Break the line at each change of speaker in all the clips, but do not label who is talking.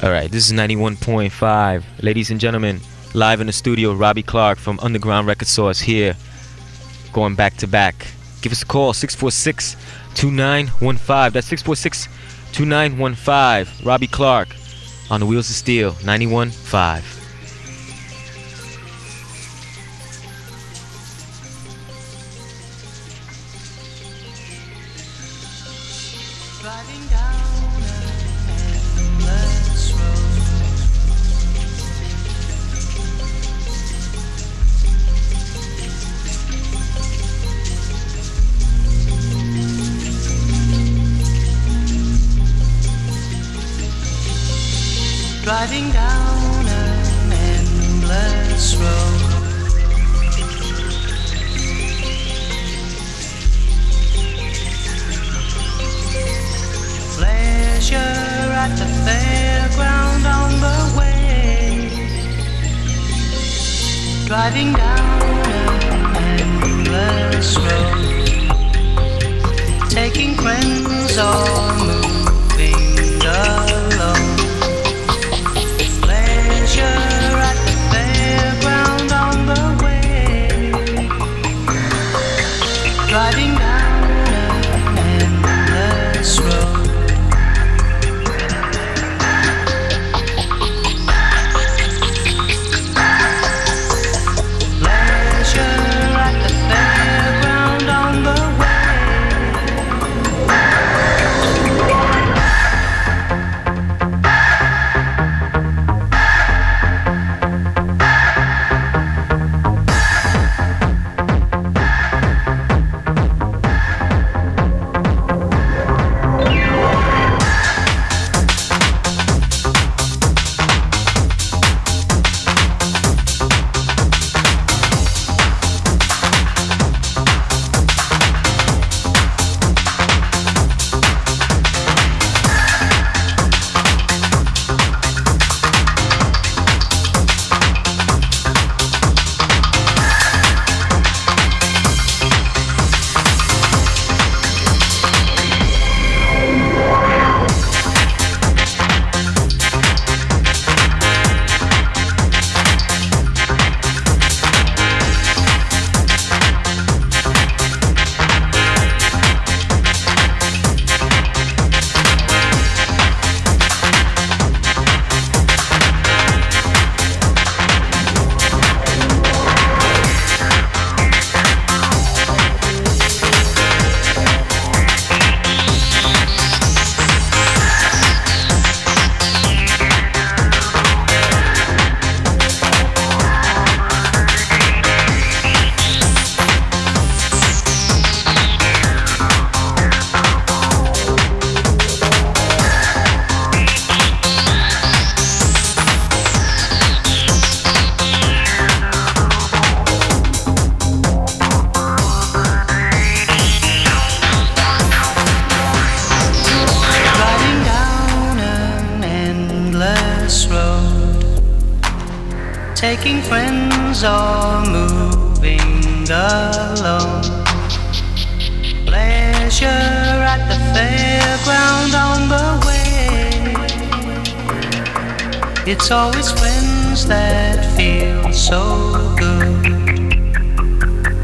All right, this is 91.5. Ladies and gentlemen, live in the studio, Robby Clark from Underground Record Source here, going back to back. Give us a call, 646 2915. That's 646 2915. Robby Clark on the Wheels of Steel, 91.5.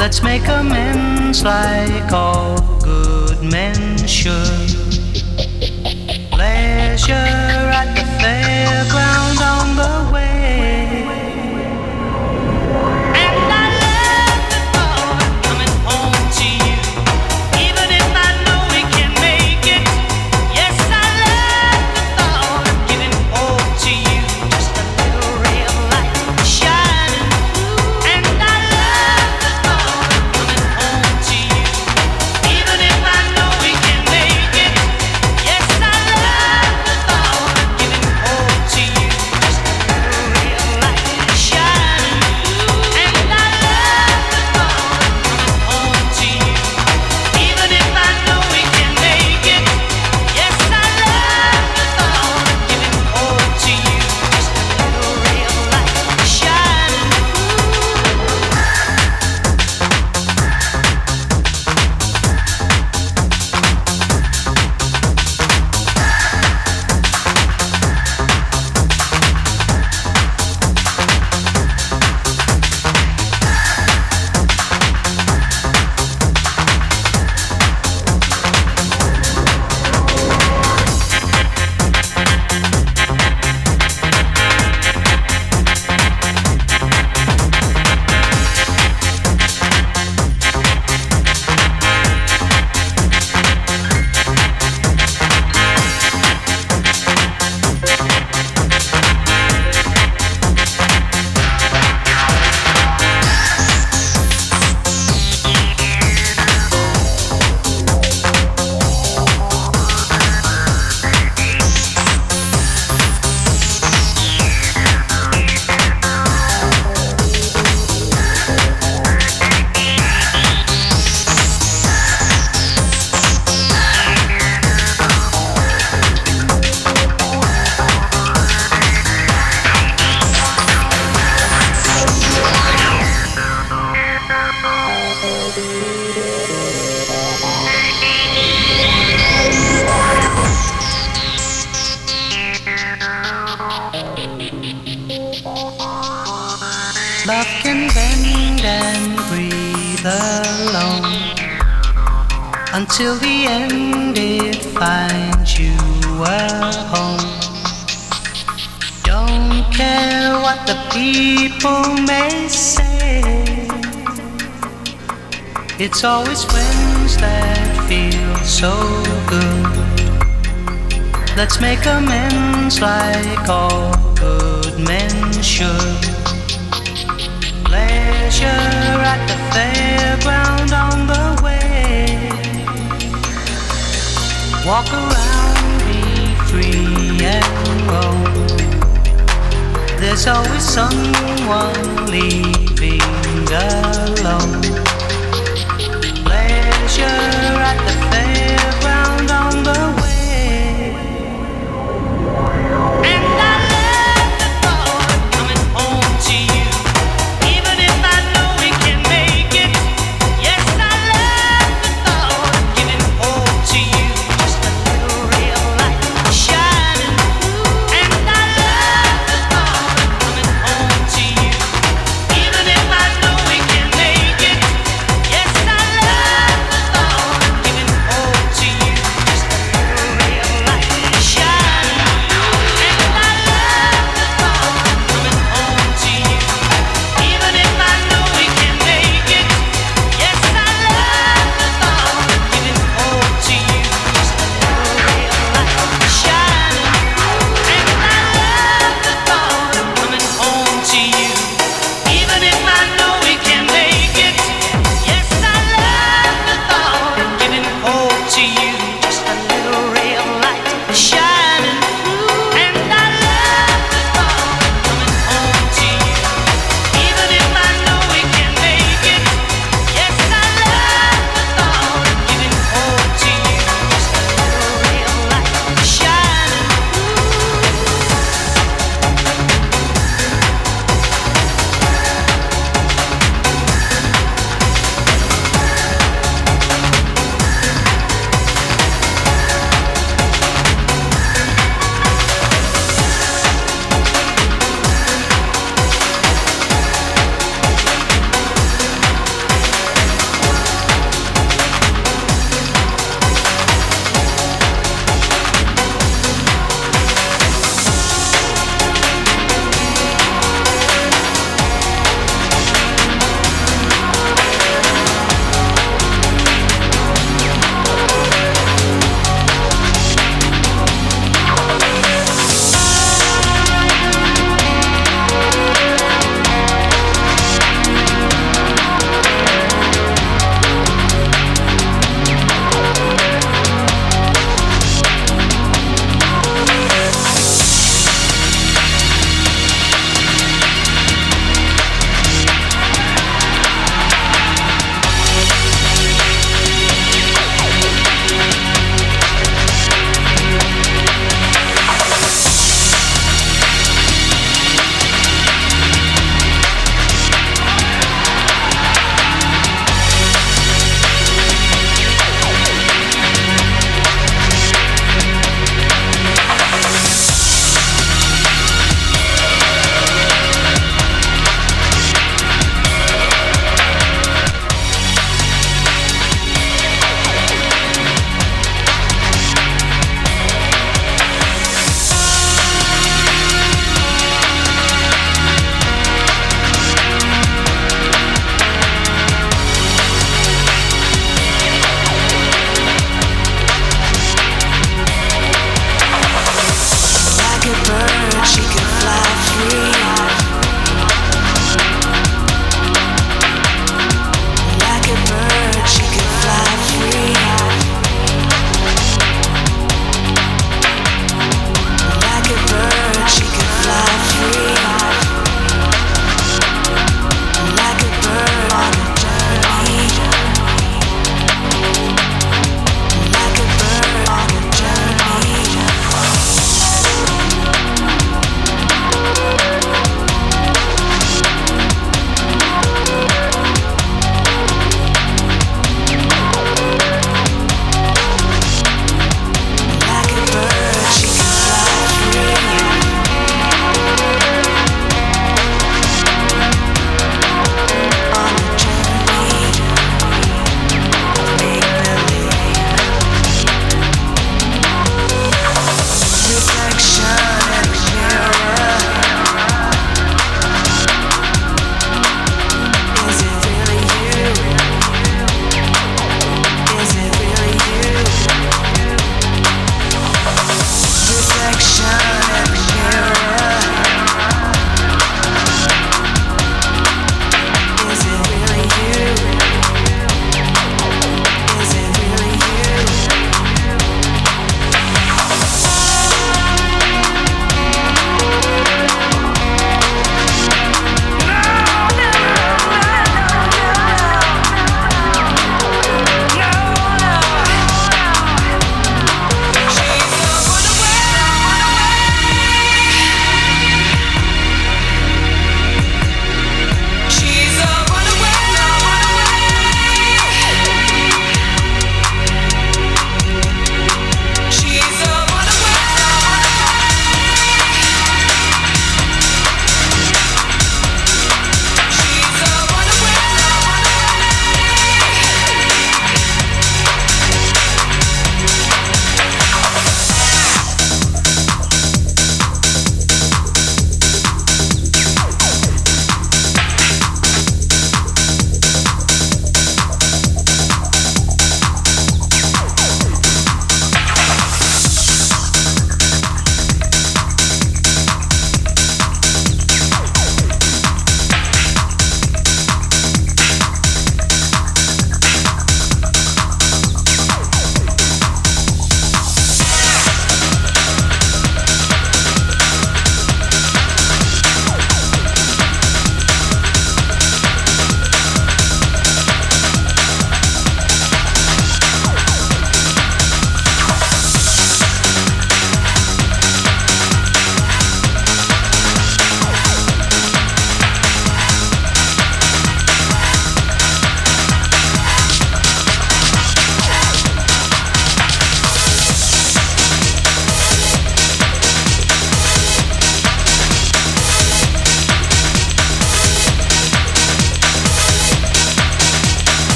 Let's make amends like all good men should. Pleasure at the fairground on the It's always friends that feel so good. Let's make amends like all good men should. Pleasure at the fairground on the way. Walk around, be free and roam. There's always someone leaving alone. Pleasure at the fairground on the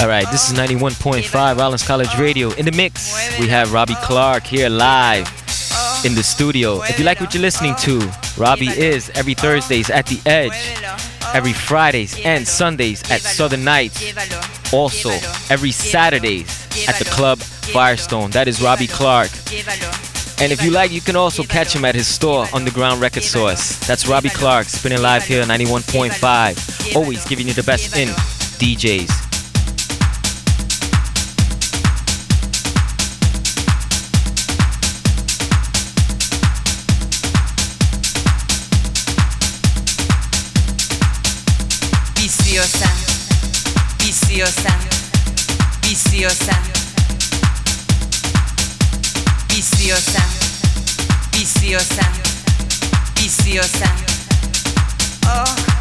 All right, this is 91.5 Rollins College Radio. In the mix, we have Robby Clark here live in the studio. If you like what you're listening to, Robby is every Thursdays at the Edge, every Fridays and Sundays at Southern Nights, also every Saturdays at the club Firestone. That is Robby Clark. And if you like, you can also catch him at his store, Underground Record Source. That's Robby Clark, spinning live here, 91.5. Always giving you the best in DJs.
Viciosa, viciosa, viciosa, viciosa, viciosa, viciosa. Oh.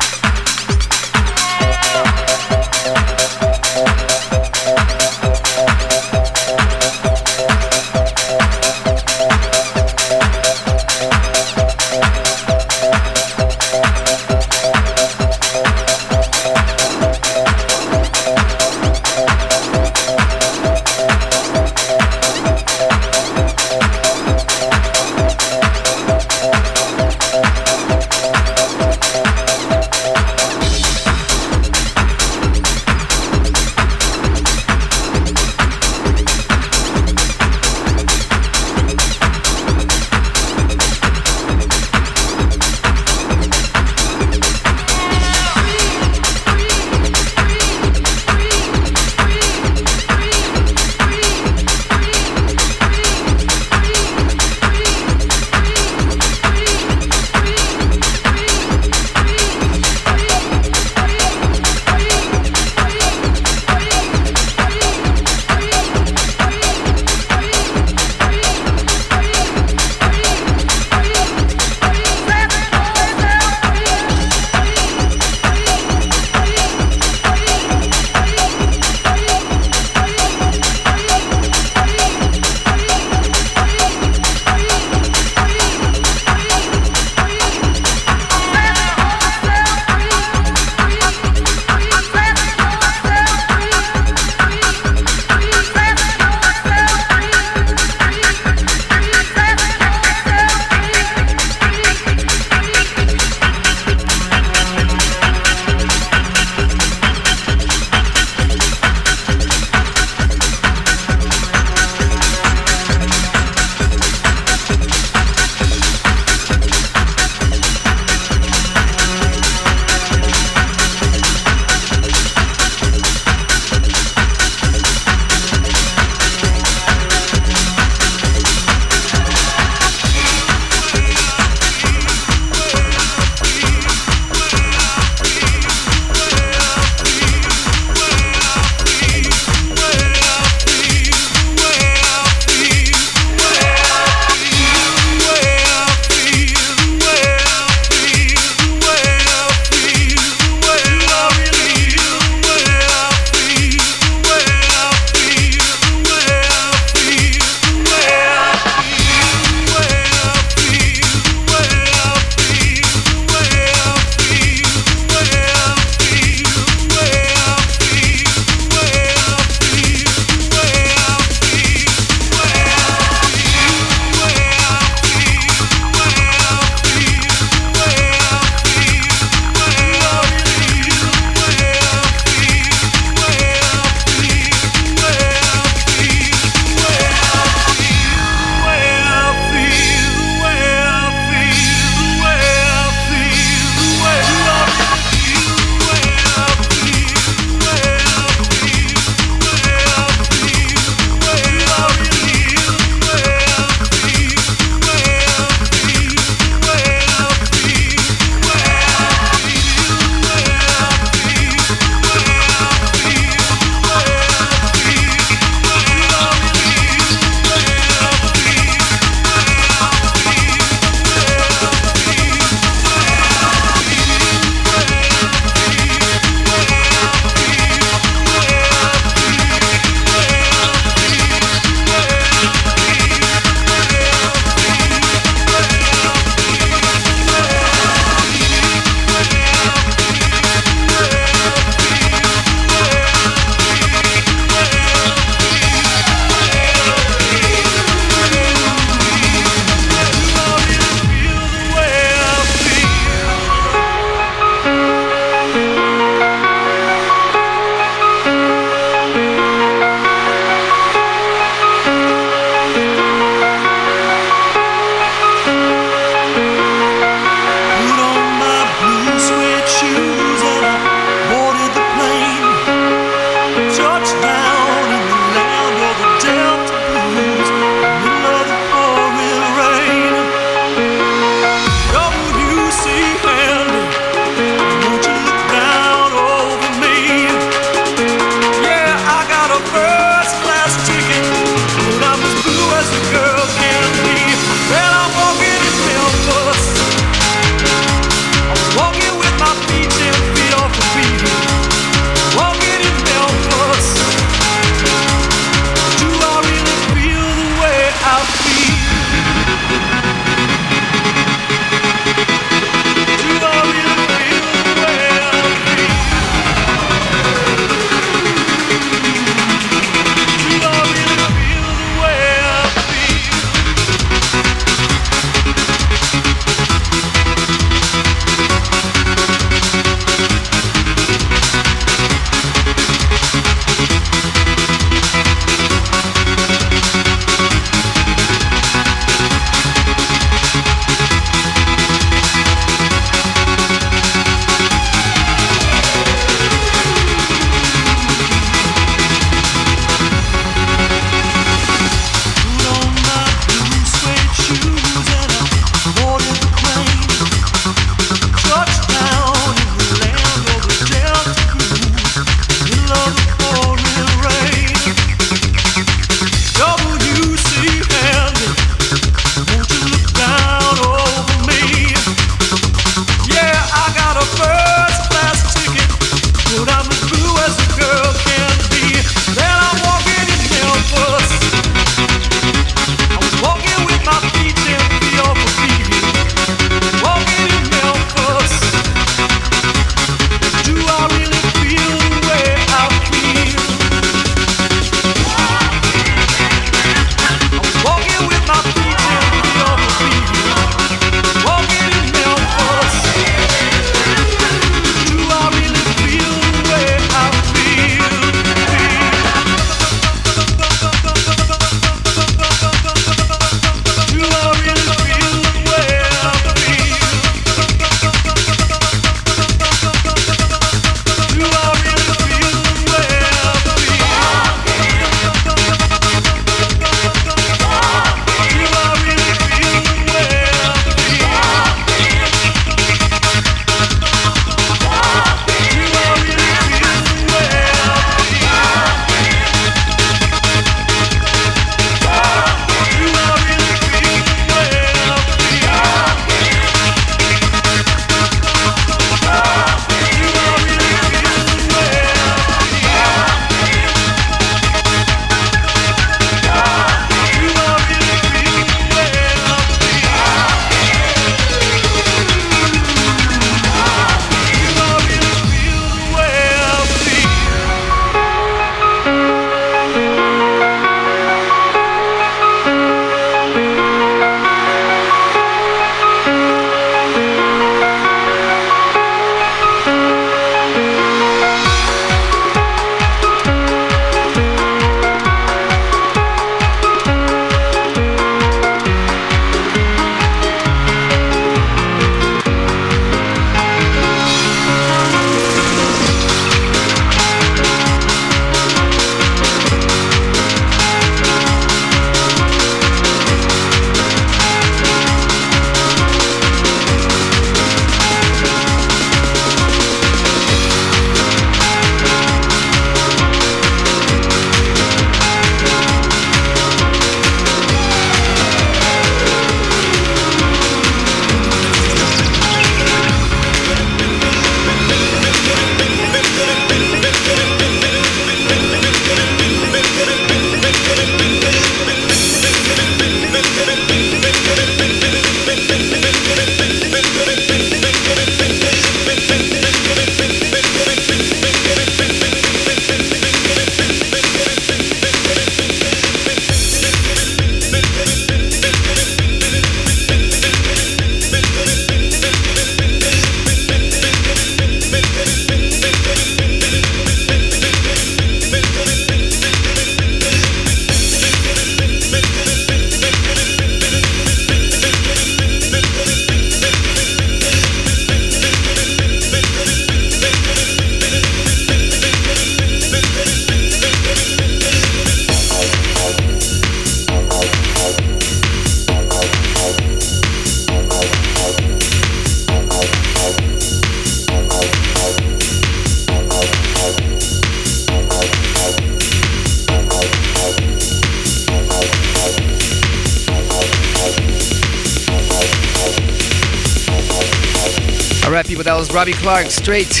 Robby Clark straight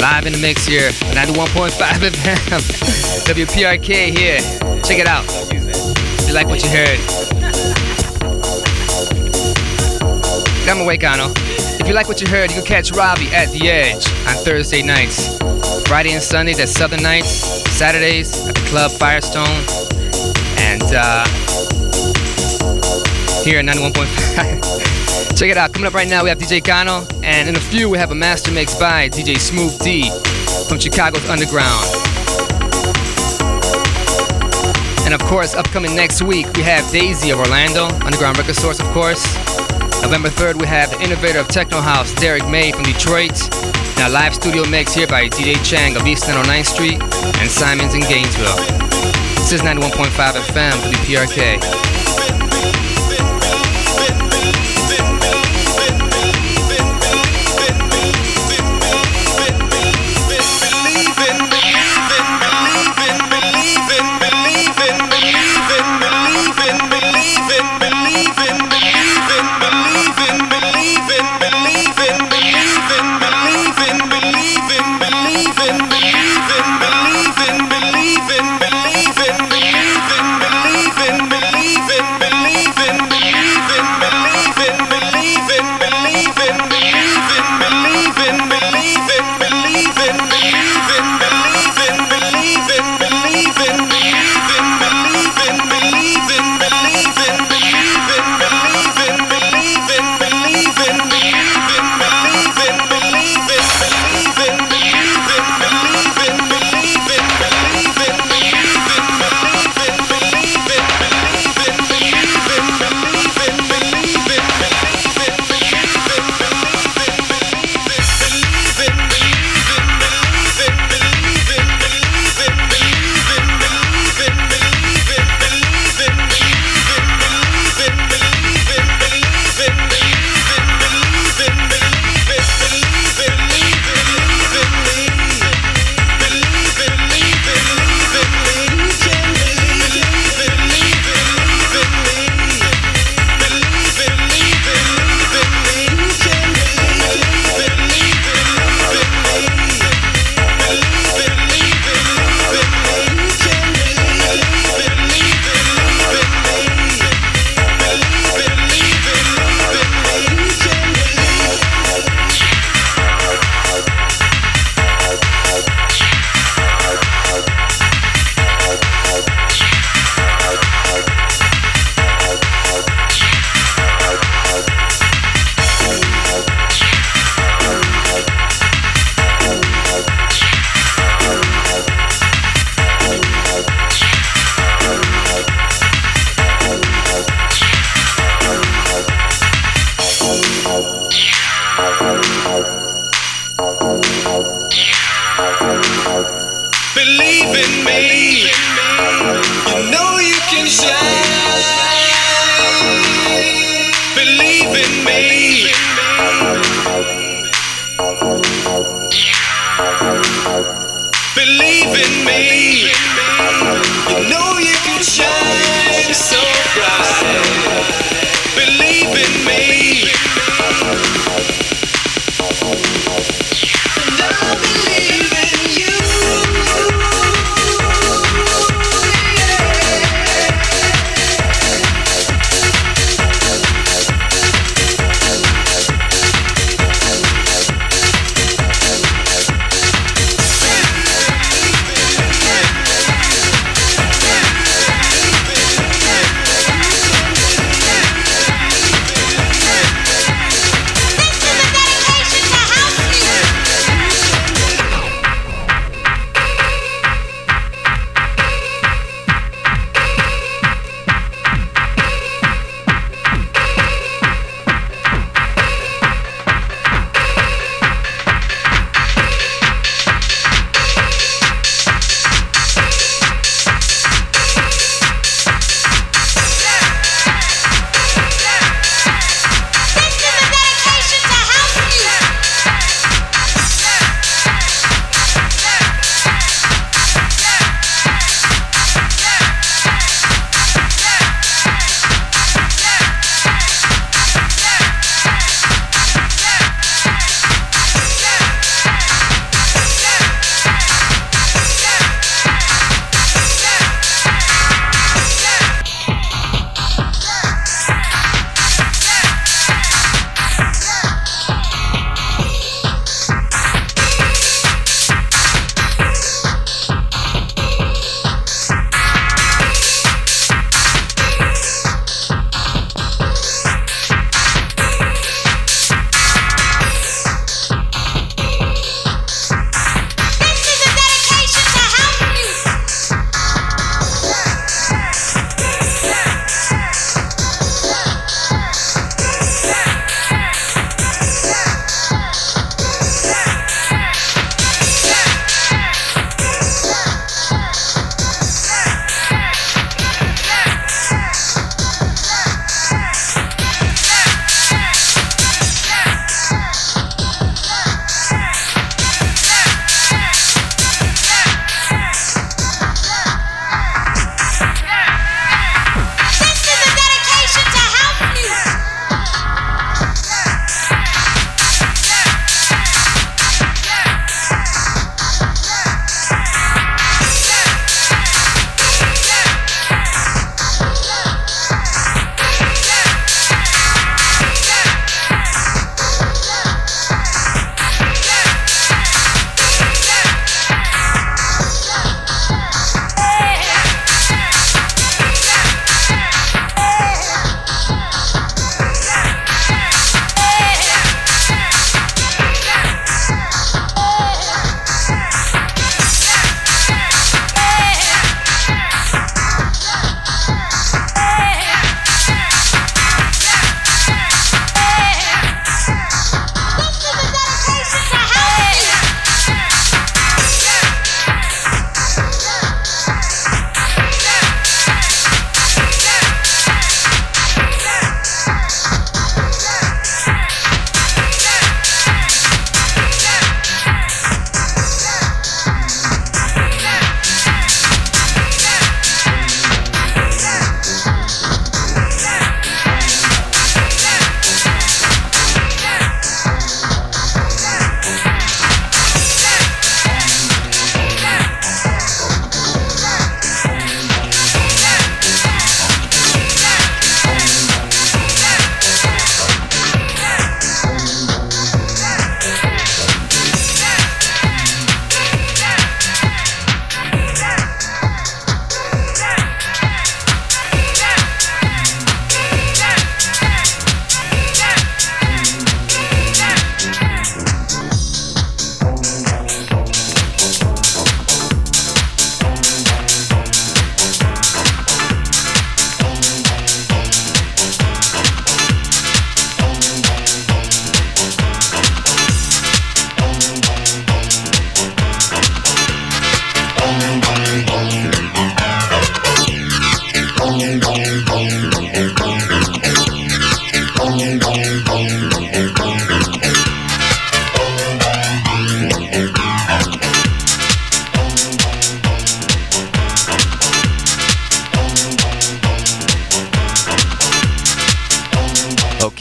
live in the mix here. 91.5 FM. WPRK here. Check it out. If you like what you heard. I'm awake, Ano. If you like what you heard, you can catch Robby at The Edge on Thursday nights. Friday and Sunday, that's Southern Nights. Saturdays at the Club Firestone. And uh, here at 91.5. Check it out. Coming up right now, we have DJ Cano. And in a few, we have a master mix by DJ Smooth D from Chicago's Underground. And of course, upcoming next week, we have Daisy of Orlando, Underground Record Source, of course. November 3rd, we have the innovator of Techno House, Derrick May from Detroit. A live studio mix here by DJ Chang of East 909th Street and Simons in Gainesville. This is 91.5 FM, WPRK.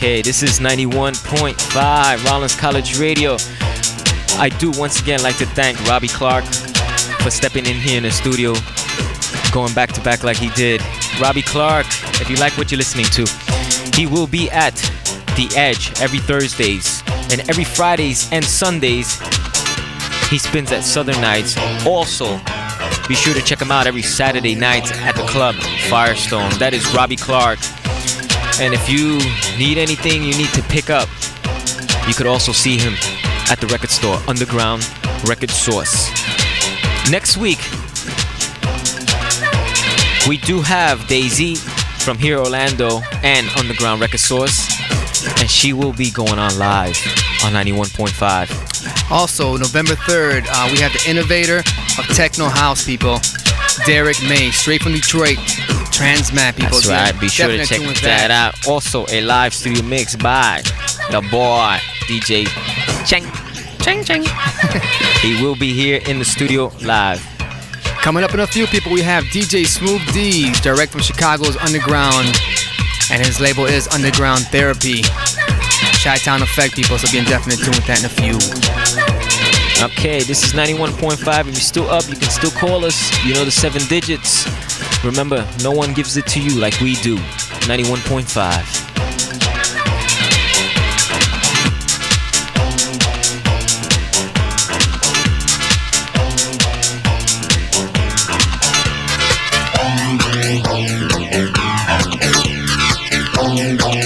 Okay, this is 91.5 Rollins College Radio. I do once again like to thank Robby Clark for stepping in here in the studio, going back to back like he did. Robby Clark, if you like what you're listening to, he will be at The Edge every Thursdays and every Fridays and Sundays. He spins at Southern Nights. Also, be sure to check him out every Saturday night at the club Firestone. That is Robby Clark. And if you need anything you need to pick up, you could also see him at the record store, Underground Record Source. Next week, we do have Daisy from here Orlando and Underground Record Source, and she will be going on live on 91.5.
Also, November 3rd, uh, we have the innovator of techno house, people, Derrick May, straight from Detroit. Transmat, people.
That's right. Be sure to check
with
that out. Also, a live studio mix by the boy DJ Cheng. Cheng Cheng. he will be here in the studio live.
Coming up in a few people, we have DJ Smooth D, direct from Chicago's Underground, and his label is Underground Therapy. Chi Town Effect, people, so be in definite tune with that in a few.
Okay, this is 91.5. If you're still up, you can still call us. You know the seven digits. Remember, no one gives it to you like we do. 91.5.
Thank